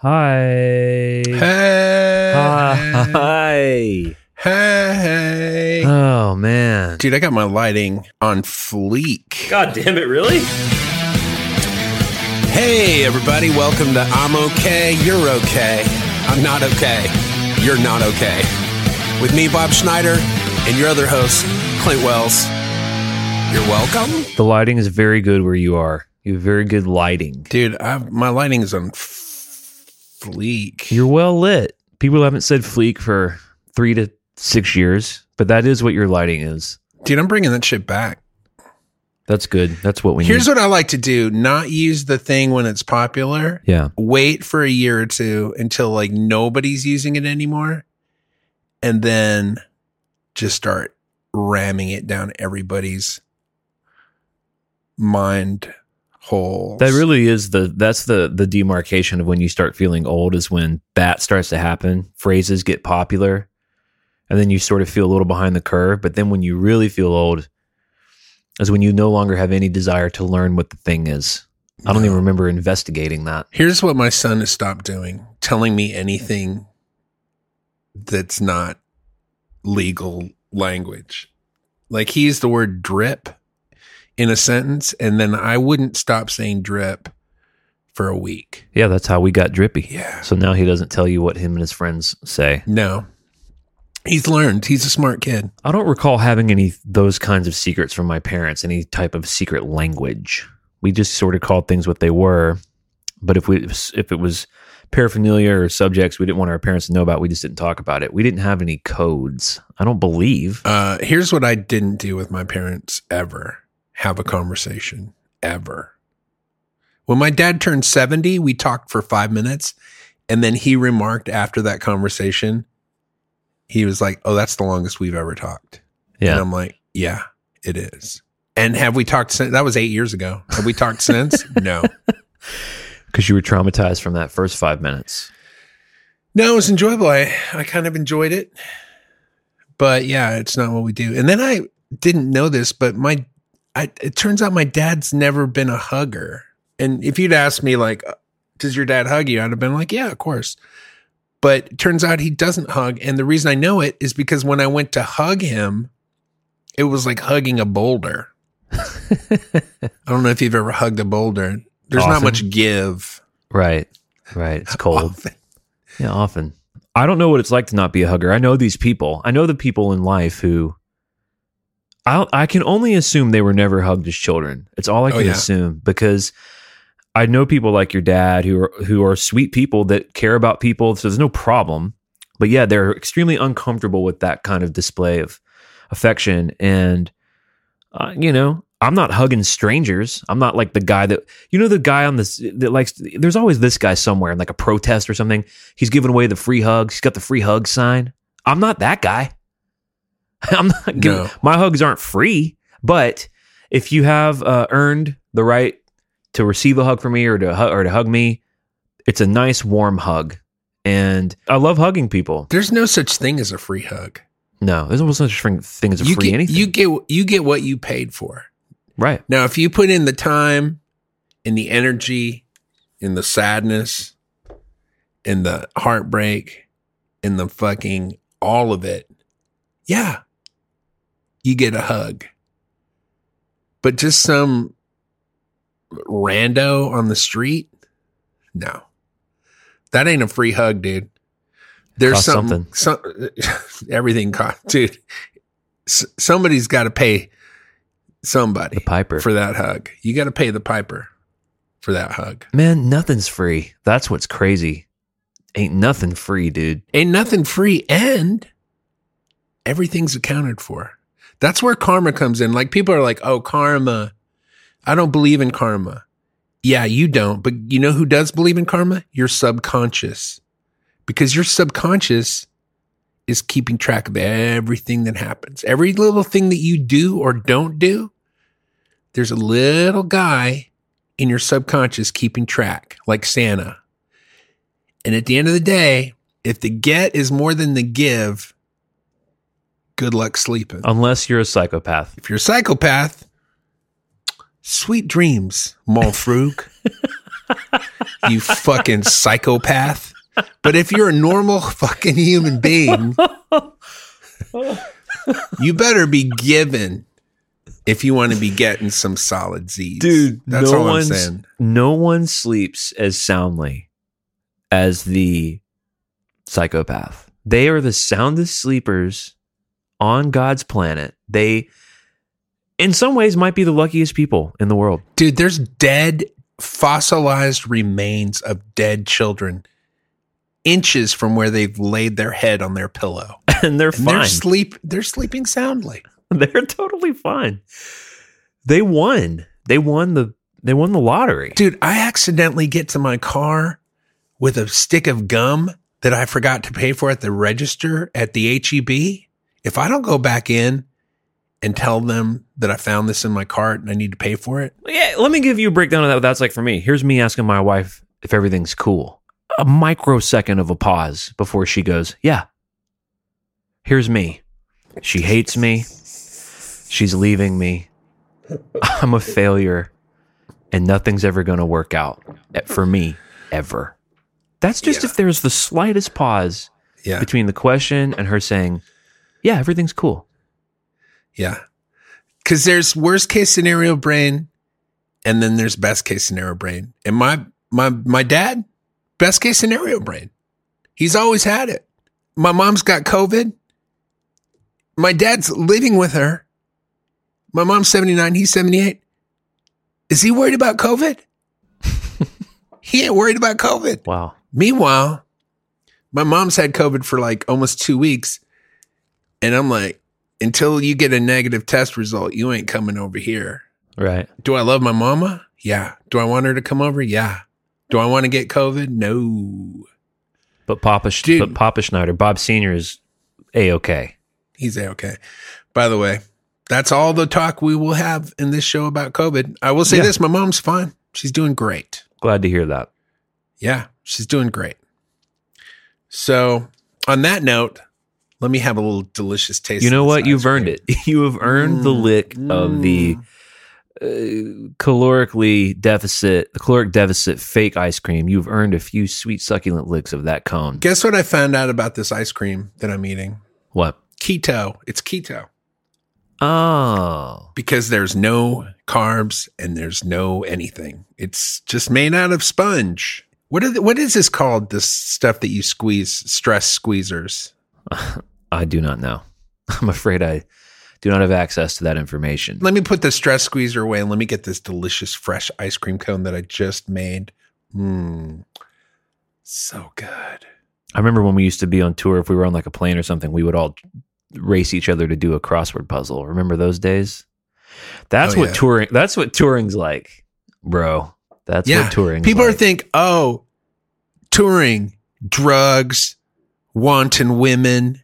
Hi. Hey. Hi. Hey. Oh man. Dude, I got my lighting on fleek. God damn it, really? Hey, everybody. Welcome to I'm okay. You're okay. I'm not okay. You're not okay. With me, Bob Schneider, and your other host, Clint Wells. You're welcome. The lighting is very good where you are. You have very good lighting. Dude, I, my lighting is on f- fleek. You're well lit. People haven't said fleek for three to six years, but that is what your lighting is. Dude, I'm bringing that shit back. That's good. That's what we need. Here's need. what I like to do not use the thing when it's popular. yeah. wait for a year or two until like nobody's using it anymore and then just start ramming it down everybody's mind holes. That really is the that's the the demarcation of when you start feeling old is when that starts to happen. Phrases get popular and then you sort of feel a little behind the curve, but then when you really feel old is when you no longer have any desire to learn what the thing is. I don't No. even remember investigating that. Here's what my son has stopped doing telling me anything that's not legal language. Like he used the word drip in a sentence, and then I wouldn't stop saying drip for a week. Yeah, that's how we got drippy. Yeah. So now he doesn't tell you what him and his friends say. No. He's learned. He's a smart kid. I don't recall having any those kinds of secrets from my parents, any type of secret language. We just sort of called things what they were. But if we if it was paraphernalia or subjects we didn't want our parents to know about, we just didn't talk about it. We didn't have any codes. I don't believe. Uh, here's what I didn't do with my parents ever have a conversation. Ever. When my dad turned 70, we talked for five minutes. And then he remarked after that conversation, he was like, Oh, that's the longest we've ever talked. And Yeah. I'm like, Yeah, it is. And have we talked since? That was eight years ago. Have we talked since? No. Because you were traumatized from that first five minutes. No, it was enjoyable. I, I kind of enjoyed it. But yeah, it's not what we do. And then I didn't know this, but my I, it turns out my dad's never been a hugger. And if you'd asked me like, uh, does your dad hug you? I'd have been like, yeah, of course. But it turns out he doesn't hug. And the reason I know it is because when I went to hug him, it was like hugging a boulder. I don't know if you've ever hugged a boulder. There's not much give. Right. Right. It's cold. Often. Yeah, often. I don't know what it's like to not be a hugger. I know these people. I know the people in life who I I can only assume they were never hugged as children. It's all I Oh, can yeah. assume because I know people like your dad who are who are sweet people that care about people, so there's no problem. But yeah, they're extremely uncomfortable with that kind of display of affection and uh, you know, I'm not hugging strangers. I'm not like the guy that you know the guy on this that likes. There's always this guy somewhere in like a protest or something. He's giving away the free hugs. He's got the free hug sign. I'm not that guy. I'm not giving. No. My hugs aren't free, but if you have uh, earned the right to receive a hug from me or to hu- or to hug me, it's a nice warm hug, and I love hugging people. There's no such thing as a free hug. No, there's almost such a thing as a you free get, anything. You get you get what you paid for. right? Now, if you put in the time, and the energy, and the sadness, and the heartbreak, and the fucking all of it, yeah, you get a hug. But just some rando on the street, no, that ain't a free hug, dude. There's Costs something, some, everything costs, dude. S- somebody's got to pay somebody The piper. for that hug. You got to pay the piper for that hug. Man, nothing's free. That's what's crazy. Ain't nothing free, dude. Ain't nothing free and everything's accounted for. That's where karma comes in. Like people are like, "Oh, karma. I don't believe in karma." Yeah, you don't, but you know who does believe in karma? Your subconscious. Because your subconscious is keeping track of everything that happens. Every little thing that you do or don't do, there's a little guy in your subconscious keeping track, like Santa. And at the end of the day, if the get is more than the give, good luck sleeping. Unless you're a psychopath. If you're a psychopath, sweet dreams, Molfrug. you fucking psychopath. But if you're a normal fucking human being, you better be given if you want to be getting some solid Z's. Dude, that's no all I'm saying. No one sleeps as soundly as the psychopath. They are the soundest sleepers on God's planet. They, in some ways, might be the luckiest people in the world. Dude, there's dead, fossilized remains of dead children inches from where they've laid their head on their pillow. And they're And fine. they're sleep they're sleeping soundly. They're totally fine. They won. They won the they won the lottery. Dude, I accidentally get to my car with a stick of gum that I forgot to pay for at the register at the HEB. If I don't go back in and tell them that I found this in my cart and I need to pay for it, Yeah, let me give you a breakdown of that. What that's like for me. Here's me asking my wife if everything's cool. A microsecond of a pause before she goes, "Yeah." Here's me. She hates me. She's leaving me. I'm a failure, and nothing's ever going to work out eh, for me ever. That's just Yeah. if there's the slightest pause yeah, between the question and her saying, "Yeah, everything's cool." yeah. Cause there's worst case scenario brain and then there's best case scenario brain. And my my my dad, best case scenario brain. He's always had it. My mom's got COVID. My dad's living with her. My mom's 79, he's 78. Is he worried about COVID? he ain't worried about COVID. Wow. Meanwhile, my mom's had COVID for like almost two weeks. And I'm like, until you get a negative test result, you ain't coming over here. Right. Do I love my mama? Yeah. Do I want her to come over? Yeah. Do I want to get COVID? No. But Papa, Dude. but Papa Schneider, Bob Senior is a okay. He's a okay. By the way, that's all the talk we will have in this show about COVID. I will say Yeah. this my mom's fine. She's doing great. Glad to hear that. Yeah, she's doing great. So, on that note, let me have a little delicious taste. You know what? You've earned cream. it. You have earned the Mm, lick of the uh, calorically deficit, the caloric deficit fake ice cream. You've earned a few sweet, succulent licks of that cone. Guess what I found out about this ice cream that I'm eating? What? Keto. It's keto Oh, because there's no carbs and there's no anything. It's just made out of sponge. What are the, what is this called? This stuff that you squeeze, stress squeezers. I do not know. I'm afraid I do not have access to that information. Let me put the stress squeezer away and let me get this delicious fresh ice cream cone that I just made. Mmm. So good. I remember when we used to be on tour, if we were on like a plane or something, we would all race each other to do a crossword puzzle. Remember those days? That's Oh, what yeah. touring that's what touring's like, bro. That's Yeah. what touring People are like. think, oh, touring, drugs, wanton women,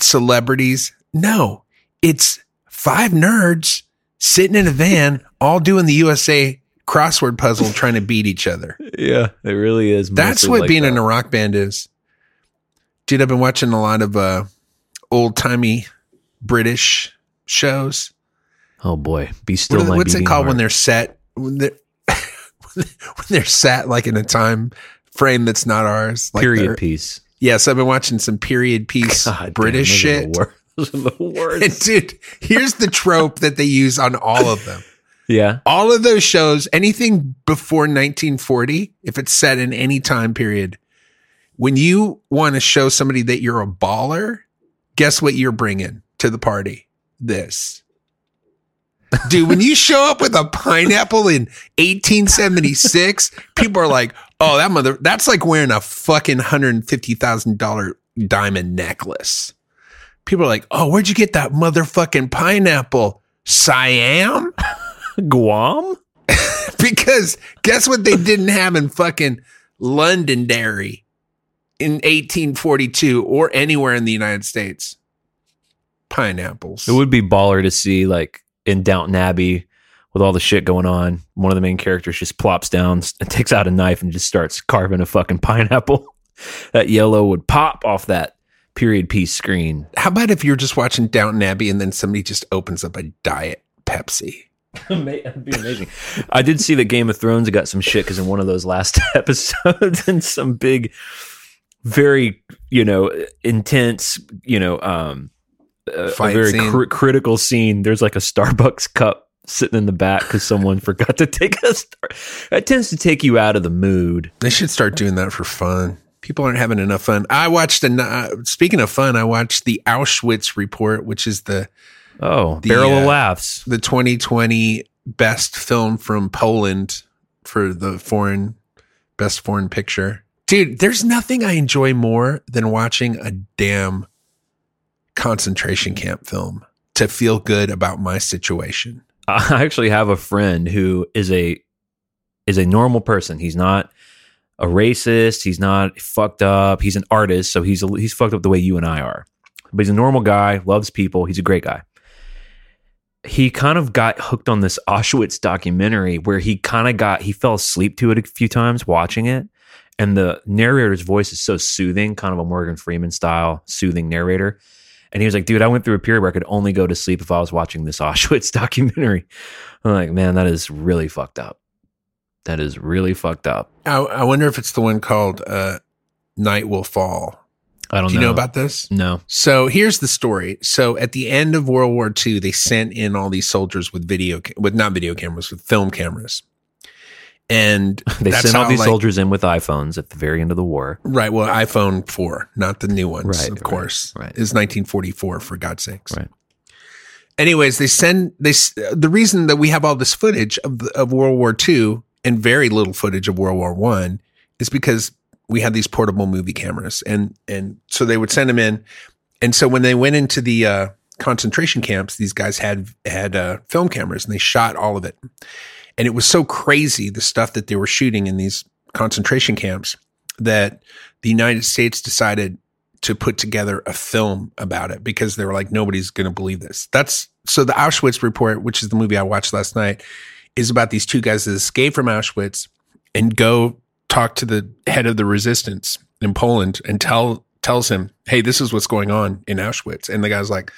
celebrities. No, it's five nerds sitting in a van, all doing the USA crossword puzzle, trying to beat each other. Yeah, it really is. That's what like being that. in a rock band is. Dude, I've been watching a lot of uh, old timey British shows. Oh boy, be still. What what's it called heart. when they're set? When they're, when they're sat like in a time frame that's not ours. Like period piece? Yes, I've been watching some period piece God British are shit. the Those are the worst. And dude, here's the trope that they use on all of them. yeah, All of those shows, anything before 1940, if it's set in any time period, when you want to show somebody that you're a baller, guess what you're bringing to the party? This. Dude, when you show up with a pineapple in 1876, people are like, oh, that mother, that's like wearing a fucking $150,000 diamond necklace. People are like, oh, where'd you get that motherfucking pineapple? Siam? Guam. because guess what they didn't have in fucking Londonderry in 1842 or anywhere in the United States? Pineapples. It would be baller to see like in Downton Abbey with all the shit going on. One of the main characters just plops down and takes out a knife and just starts carving a fucking pineapple. that yellow would pop off that period piece screen. How about if you're just watching Downton Abbey and then somebody just opens up a diet Pepsi? That'd be amazing. I did see that Game of Thrones got some shit because in one of those last episodes, and some big, very you know intense, you know, um, a, a very scene. cr- critical scene. There's like a Starbucks cup sitting in the back because someone forgot to take star. That tends to take you out of the mood. They should start doing that for fun. People aren't having enough fun. I watched an. Uh, speaking of fun, I watched the Auschwitz report, which is the Oh, The, barrel of uh, laughs. the 2020 best film from Poland for the foreign best foreign picture. Dude, there's nothing I enjoy more than watching a damn concentration camp film to feel good about my situation. I actually have a friend who is a is a normal person. He's not a racist. He's not fucked up. He's an artist, so he's he's fucked up the way you and I are. But he's a normal guy, loves people. He's a great guy. He kind of got hooked on this Auschwitz documentary where he kind of got he fell asleep to it a few times watching it. And the narrator's voice is so soothing, kind of a Morgan Freeman style soothing narrator. And he was like, dude, I went through a period where I could only go to sleep if I was watching this Auschwitz documentary. I'm like, man, that is really fucked up. That is really fucked up. I, I wonder if it's the one called uh, Night Will Fall. I don't know. Do you know. know about this? No. So here's the story. So at the end of World War II, they sent in all these soldiers with video, with not video cameras, with film cameras, and They sent all these like- soldiers in with iPhones at the very end of the war. Right. Well, iPhone 4, not the new ones, Right, of right, course. right. Is 1944 for God's sakes. Right. Anyways, they send they the reason that we have all this footage of the, of World War II and very little footage of World War 1 is because we had these portable movie cameras and and so they would send them in and so when they went into the uh, concentration camps, these guys had had uh, film cameras and they shot all of it. And it was so crazy the stuff that they were shooting in these concentration camps that the United States decided to put together a film about it because they were like, nobody's going to believe this. That's so the Auschwitz report, which is the movie I watched last night, is about these two guys that escape from Auschwitz and go talk to the head of the resistance in Poland and tell tells him, "Hey, this is what's going on in Auschwitz." And the guy's like,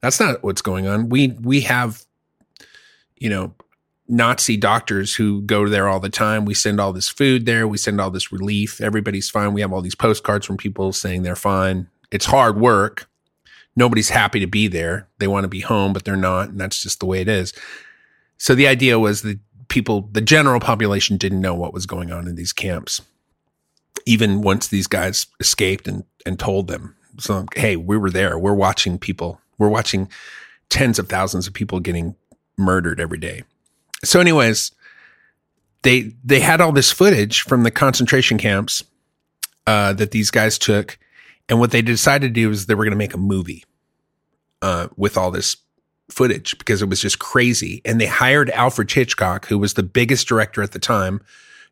"That's not what's going on. We we have you know, Nazi doctors who go there all the time. We send all this food there. We send all this relief. Everybody's fine. We have all these postcards from people saying they're fine. It's hard work. Nobody's happy to be there. They want to be home, but they're not. And that's just the way it is. So the idea was that people, the general population didn't know what was going on in these camps, even once these guys escaped and, and told them. So, hey, we were there. We're watching people. We're watching tens of thousands of people getting murdered every day. So, anyways, they they had all this footage from the concentration camps uh, that these guys took, and what they decided to do is they were going to make a movie uh, with all this footage because it was just crazy. And they hired Alfred Hitchcock, who was the biggest director at the time,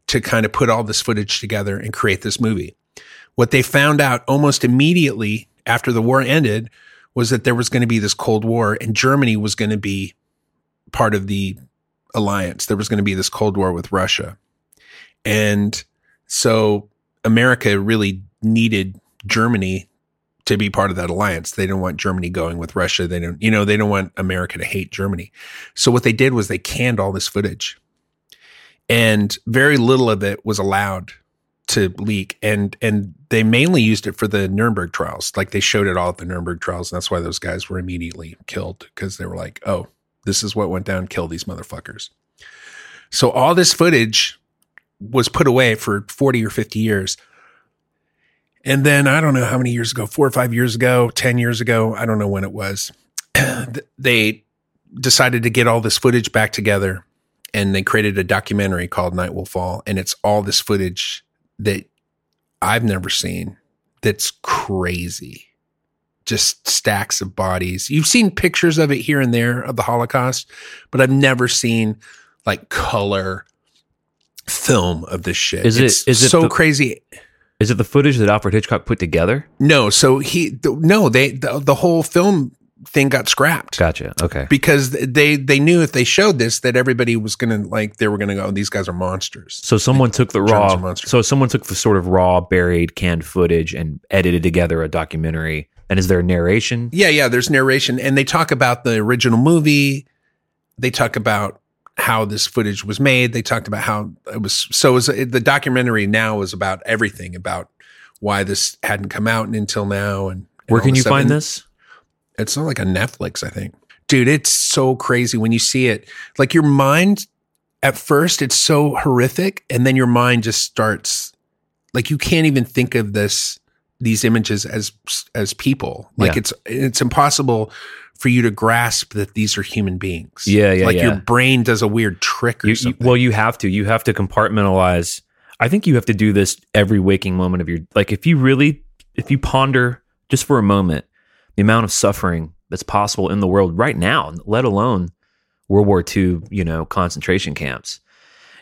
to kind of put all this footage together and create this movie. What they found out almost immediately after the war ended was that there was going to be this Cold War, and Germany was going to be part of the alliance. There was going to be this Cold War with Russia. And so America really needed Germany to be part of that alliance. They didn't want Germany going with Russia. They don't, you know, they don't want America to hate Germany. So what they did was they canned all this footage. And very little of it was allowed to leak. And and they mainly used it for the Nuremberg trials. Like they showed it all at the Nuremberg trials. And that's why those guys were immediately killed because they were like, oh, this is what went down. Kill these motherfuckers. So all this footage was put away for 40 or 50 years. And then I don't know how many years ago, four or five years ago, 10 years ago, I don't know when it was, they decided to get all this footage back together and they created a documentary called Night Will Fall. And it's all this footage that I've never seen that's crazy. Just stacks of bodies. You've seen pictures of it here and there of the Holocaust, but I've never seen like color film of this shit. Is it- It's is it so the- crazy? Is it the footage that Alfred Hitchcock put together? No, so he th- no, they the, the whole film thing got scrapped Gotcha. Okay. because they they knew if they showed this that everybody was gonna like they were gonna go, oh, these guys are monsters. So someone took the raw. So someone took the sort of raw, buried, canned footage and edited together a documentary. And is there a narration? Yeah, yeah. There's narration, and they talk about the original movie. they talk about how this footage was made. They talked about how it was. So it was, the documentary now is about everything about why this hadn't come out until now. And, and Where can you find this? It's not like a Netflix, I think. Dude, it's so crazy when you see it. Like your mind, at first, it's so horrific, and then your mind just starts. Like you can't even think of this these images as as people. Like Yeah. it's it's impossible for you to grasp that these are human beings. Yeah, yeah, Like yeah. your brain does a weird trick or You- you- something. well, you have to. You have to compartmentalize. I think you have to do this every waking moment of your like. If you really, if you ponder just for a moment the amount of suffering that's possible in the world right now, let alone World War II, you know, concentration camps,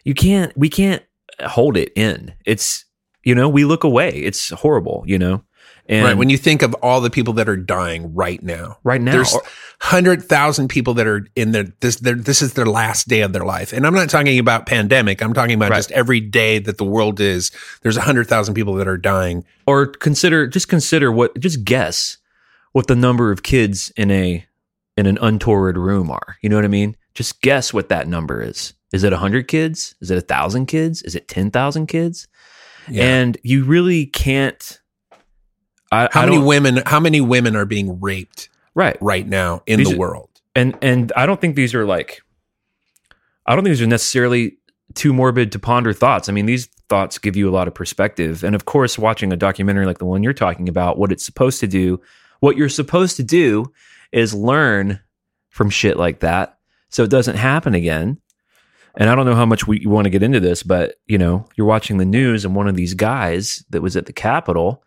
you can't. We can't hold it in. It's you know, we look away. It's horrible. You know, and right when you think of all the people that are dying right now, right now, there's hundred thousand people that are in their this their, this is their last day of their life, and I'm not talking about pandemic. I'm talking about Right. just every day that the world is. There's hundred thousand people that are dying. or consider just consider what just guess what the number of kids in a in an untoured room are you know what i mean just guess what that number is is it 100 kids is it 1000 kids is it 10000 kids Yeah. and you really can't I, how I many women? How many women are being raped right right now in These the are- world? and and i don't think these are like i don't think these are necessarily too morbid to ponder thoughts i mean these thoughts give you a lot of perspective and of course watching a documentary like the one you're talking about what it's supposed to do what you're supposed to do is learn from shit like that so it doesn't happen again and i don't know how much we want to get into this but you know you're watching the news and one of these guys that was at the capitol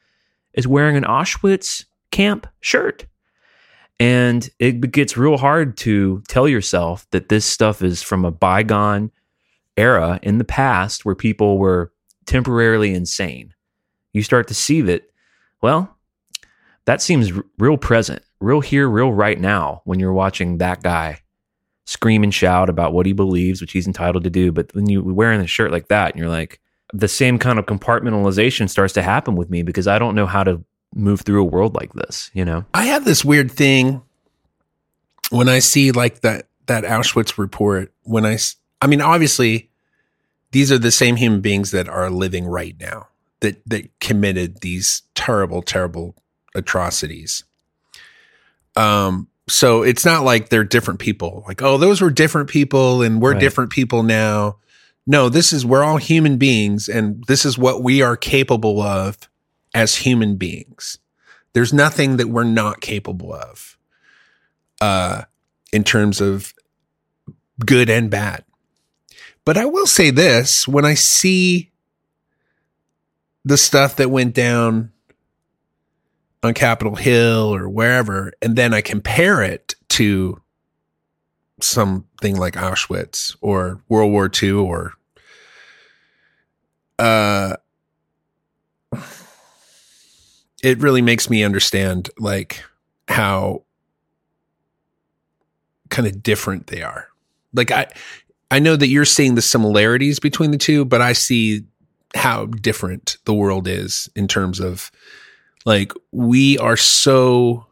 is wearing an auschwitz camp shirt and it gets real hard to tell yourself that this stuff is from a bygone era in the past where people were temporarily insane. You start to see that, well, that seems r- real present, real here, real right now when you're watching that guy scream and shout about what he believes, which he's entitled to do. But when you're wearing a shirt like that and you're like, the same kind of compartmentalization starts to happen with me because I don't know how to move through a world like this, you know? I have this weird thing when I see like that that Auschwitz report. When I, I mean, obviously, these are the same human beings that are living right now that that committed these terrible, terrible atrocities. Um, so it's not like they're different people. Like, oh, those were different people, and we're Right. different people now. No, this is we're all human beings, and this is what we are capable of as human beings. There's nothing that we're not capable of, uh, in terms of good and bad. But I will say this: when I see the stuff that went down on Capitol Hill or wherever, and then I compare it to something like Auschwitz or World War II or uh it really makes me understand like how kind of different they are. Like I I know that you're seeing the similarities between the two, but I see how different the world is in terms of like we are so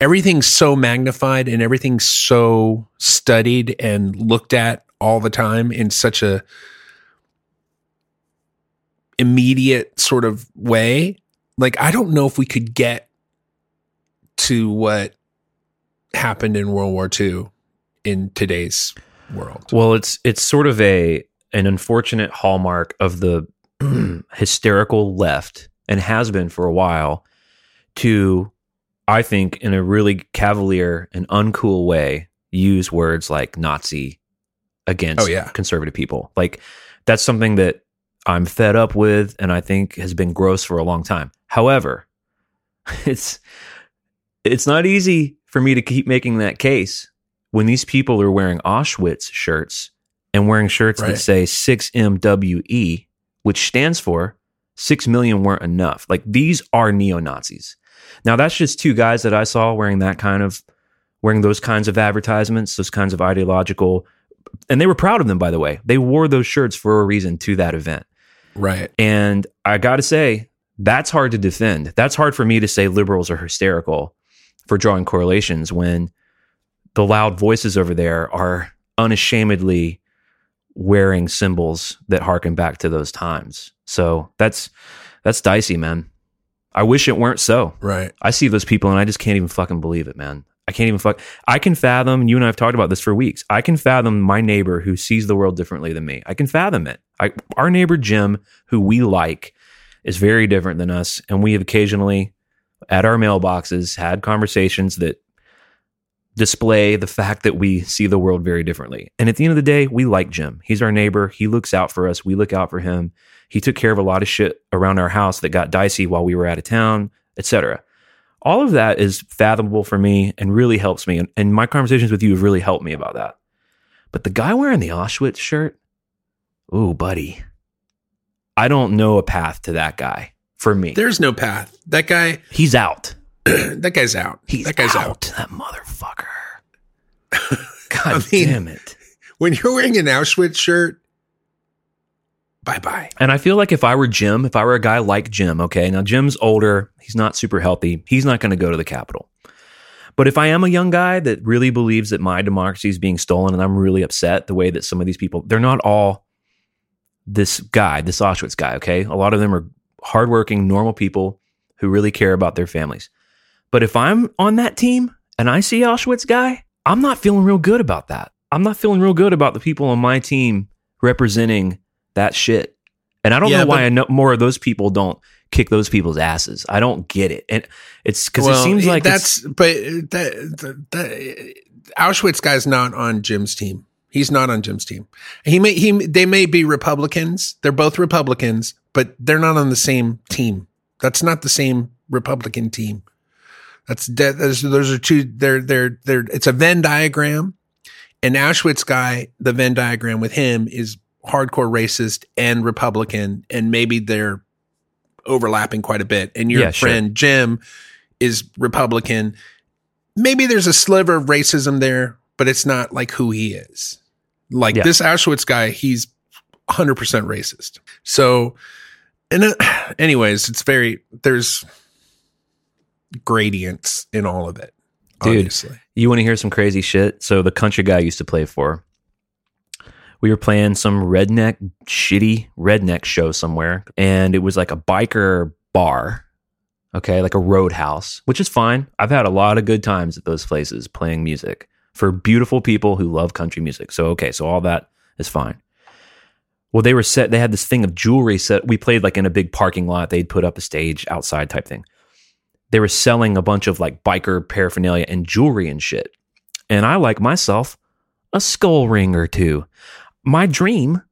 everything's so magnified and everything's so studied and looked at all the time in such a immediate sort of way. Like i don't know if we could get to what happened in world war ii in today's world. Well, it's it's sort of a an unfortunate hallmark of the hysterical left and has been for a while to I think in a really cavalier and uncool way use words like Nazi against Oh, yeah. conservative people. Like that's something that I'm fed up with and I think has been gross for a long time. However, it's it's not easy for me to keep making that case when these people are wearing Auschwitz shirts and wearing shirts Right. that say 6MWE, which stands for 6 million weren't enough. Like these are neo Nazis. Now, that's just two guys that I saw wearing that kind of, wearing those kinds of advertisements, those kinds of ideological, and they were proud of them, by the way. They wore those shirts for a reason to that event. right And I got to say, that's hard to defend. That's hard for me to say liberals are hysterical for drawing correlations when the loud voices over there are unashamedly wearing symbols that harken back to those times. So that's that's dicey, man. I wish it weren't so. Right. I see those people and I just can't even fucking believe it, man. I can't even fuck. I can fathom. You and I have talked about this for weeks. I can fathom my neighbor who sees the world differently than me. I can fathom it. I, our neighbor Jim, who we like, is very different than us, and we have occasionally, at our mailboxes, had conversations that display the fact that we see the world very differently. And at the end of the day, we like Jim. He's our neighbor. He looks out for us. We look out for him. He took care of a lot of shit around our house that got dicey while we were out of town, etc all of that is fathomable for me and really helps me. And, and my conversations with you have really helped me about that. But the guy wearing the Auschwitz shirt, ooh, buddy, I don't know a path to that guy for me. There's no path. That guy, he's out. that guy's out. He's that guy's out. out. That motherfucker. God I mean- damn it. When you're wearing an Auschwitz shirt, bye bye. And I feel like if I were Jim, if I were a guy like Jim, okay, now Jim's older, he's not super healthy, he's not going to go to the Capitol. But if I am a young guy that really believes that my democracy is being stolen and I'm really upset the way that some of these people, they're not all this guy, this Auschwitz guy, okay? A lot of them are hardworking, normal people who really care about their families. But if I'm on that team and I see Auschwitz guy, I'm not feeling real good about that. I'm not feeling real good about the people on my team representing that shit. And I don't Yeah, know why know more of those people don't kick those people's asses. I don't get it. And it's because it seems like that's, but that, that, that Auschwitz guy's not on Jim's team. He's not on Jim's team. He may, he, they may be Republicans. They're both Republicans, but they're not on the same team. That's not the same Republican team. That's that. Those, those are two. They're they're they're. It's a Venn diagram. and Auschwitz guy, the Venn diagram with him is hardcore racist and Republican, and maybe they're overlapping quite a bit. And your Yeah, sure. friend Jim is Republican. Maybe there's a sliver of racism there, but it's not like who he is. Like Yeah. this Auschwitz guy, he's 100% racist. So, and uh, anyways, it's very, there's gradients in all of it. Dude. Obviously. You want to hear some crazy shit? So the country guy I used to play for, we were playing some redneck, shitty redneck show somewhere, and it was like a biker bar, okay, like a roadhouse, which is fine. I've had a lot of good times at those places playing music for beautiful people who love country music. So okay, so all that is fine. Well, they were set. They had this thing of jewelry set. We played like in a big parking lot. They'd put up a stage outside type thing they were selling a bunch of like biker paraphernalia and jewelry and shit. And I like myself a skull ring or two. My dream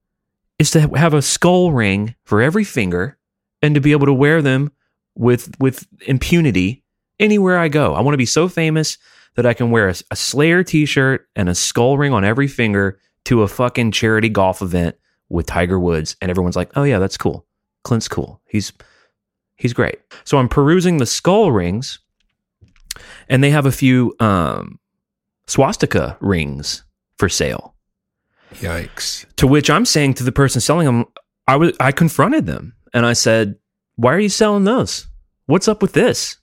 is to have a skull ring for every finger and to be able to wear them with with impunity anywhere I go. I want to be so famous that I can wear a, a Slayer t-shirt and a skull ring on every finger to a fucking charity golf event with Tiger Woods and everyone's like, "Oh yeah, that's cool. Clint's cool. He's He's great. So I'm perusing the skull rings, and they have a few um, swastika rings for sale. Yikes. To which I'm saying to the person selling them, I was I confronted them and I said, "Why are you selling those? What's up with this?"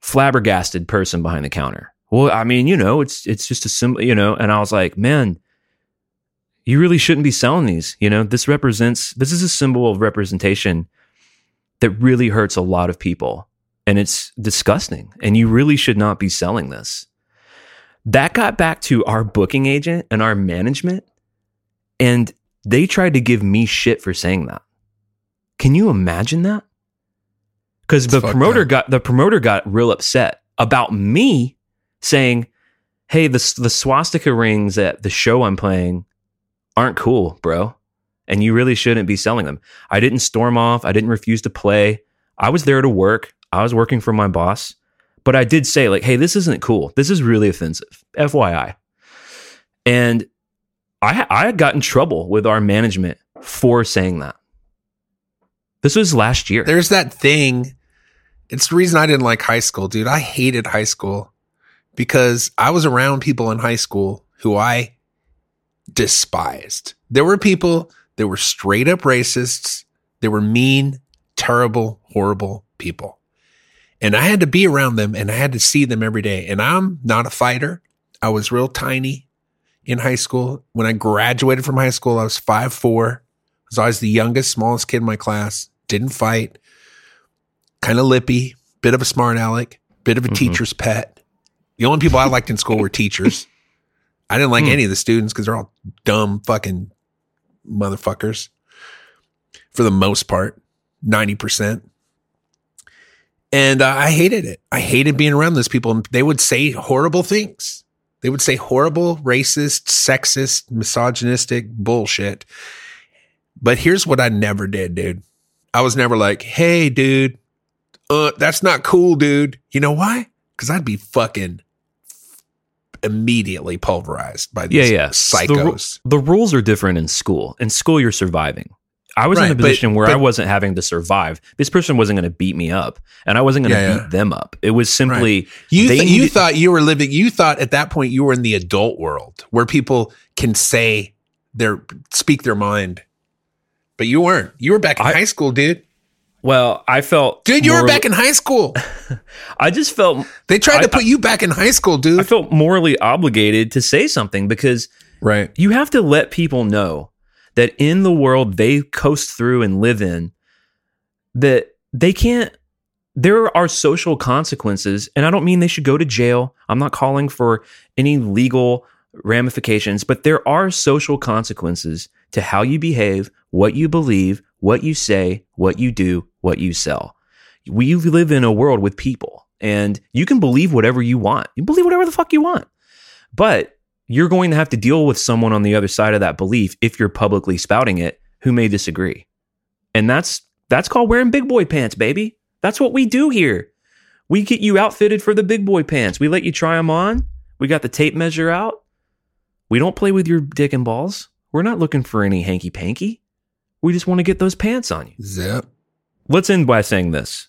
Flabbergasted person behind the counter. Well, I mean, you know, it's it's just a symbol, you know. And I was like, "Man, you really shouldn't be selling these. You know, this represents this is a symbol of representation that really hurts a lot of people, and it's disgusting. And you really should not be selling this." That got back to our booking agent and our management, and they tried to give me shit for saying that. Can you imagine that? Because the promoter up. got the promoter got real upset about me saying, "Hey, the the swastika rings at the show I'm playing aren't cool, bro, and you really shouldn't be selling them." I didn't storm off. I didn't refuse to play. I was there to work. I was working for my boss, but I did say like, "Hey, this isn't cool. This is really offensive." FYI, and I I got in trouble with our management for saying that. This was last year. There's that thing. It's the reason I didn't like high school, dude. I hated high school because I was around people in high school who I despised. There were people that were straight up racists. They were mean, terrible, horrible people. And I had to be around them and I had to see them every day. And I'm not a fighter. I was real tiny. in high school. When I graduated from high school, I was five four. I was always the youngest, smallest kid in my class. Didn't fight. Kind of lippy, bit of a smart aleck, bit of a Mhm. teacher's pet. The only people I liked in school were teachers. I didn't like Hmm. any of the students because they're all dumb fucking motherfuckers for the most part, 90%. And uh, I hated it. I hated being around those people. And they would say horrible things. They would say horrible, racist, sexist, misogynistic bullshit. But here's what I never did, dude. I was never like, hey, dude, uh, that's not cool, dude. You know why? Because I'd be fucking immediately pulverized by these yeah. psychos. The rules are different in school. In school, you're surviving. I was in Right, a but- position where I wasn't having to survive. This person wasn't going to beat me up, and I wasn't going to Yeah, yeah. beat them up. It was simply You they th- you thought you were living. You thought at that point you were in the adult world where people can say their speak their mind, but you weren't. You were back in I- high school, dude. Well. I felt, Dude, you were back in high school. I just felt They tried I- to put you back in high school, dude. I felt morally obligated to say something because right. you have to let people know that in the world they coast through and live in that they can't there are social consequences and i don't mean they should go to jail i'm not calling for any legal ramifications but there are social consequences to how you behave what you believe what you say what you do what you sell we live in a world with people and you can believe whatever you want you believe whatever the fuck you want but you're going to have to deal with someone on the other side of that belief if you're publicly spouting it who may disagree. And that's that's called wearing big boy pants, baby. That's what we do here. We get you outfitted for the big boy pants. We let you try them on. We got the tape measure out. We don't play with your dick and balls. We're not looking for any hanky panky. We just want to get those pants on you. Zip. Let's end by saying this.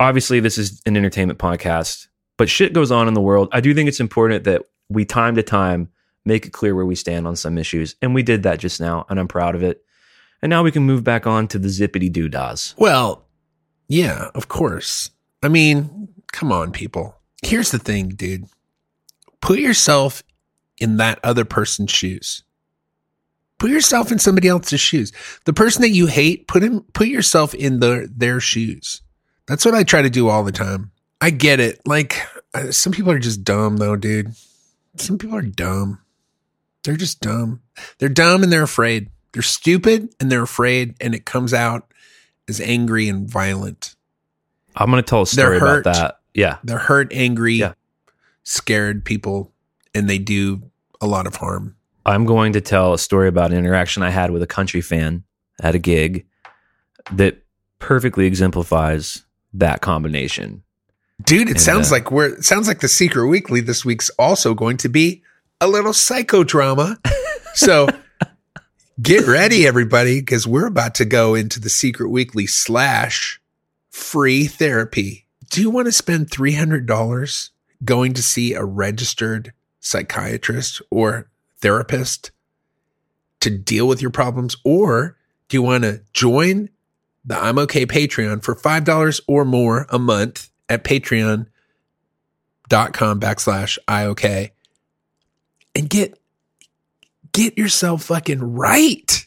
Obviously, this is an entertainment podcast, but shit goes on in the world. I do think it's important that we, time to time, make it clear where we stand on some issues. And we did that just now, and I'm proud of it. And now we can move back on to the zippity doo dahs. Well, yeah, of course. I mean, come on, people. Here's the thing, dude. Put yourself in that other person's shoes. Put yourself in somebody else's shoes. The person that you hate, put him put yourself in their their shoes. That's what I try to do all the time. I get it. Like uh, some people are just dumb though, dude. Some people are dumb. They're just dumb. They're dumb and they're afraid. They're stupid and they're afraid and it comes out as angry and violent. I'm going to tell a story about that. Yeah. They're hurt, angry, Yeah. scared people and they do a lot of harm. I'm going to tell a story about an interaction I had with a country fan at a gig that perfectly exemplifies that combination. Dude, it And, sounds uh, like we're it sounds like the Secret Weekly this week's also going to be a little psychodrama. so get ready, everybody, because we're about to go into the Secret Weekly slash free therapy. Do you want to spend three hundred dollars going to see a registered psychiatrist or therapist to deal with your problems, or do you want to join the I'm okay Patreon for $5 or more a month at patreon.com backslash IOK and get, get yourself fucking right.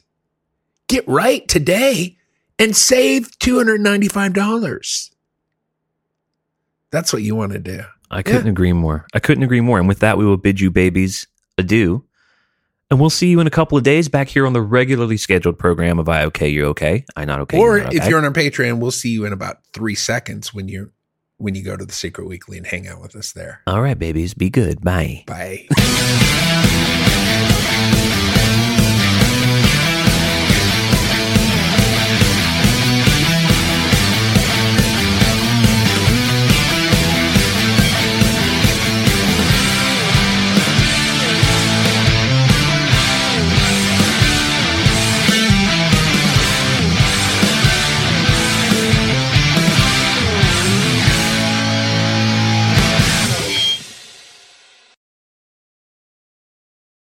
Get right today and save $295. That's what you want to do. I couldn't agree more. I couldn't agree more. And with that, we will bid you babies adieu. And we'll see you in a couple of days back here on the regularly scheduled program of I okay, you're okay. I not okay. or not if okay. you're on our Patreon, we'll see you in about three seconds when you when you go to the Secret Weekly and hang out with us there. All right, babies, be good. Bye. Bye.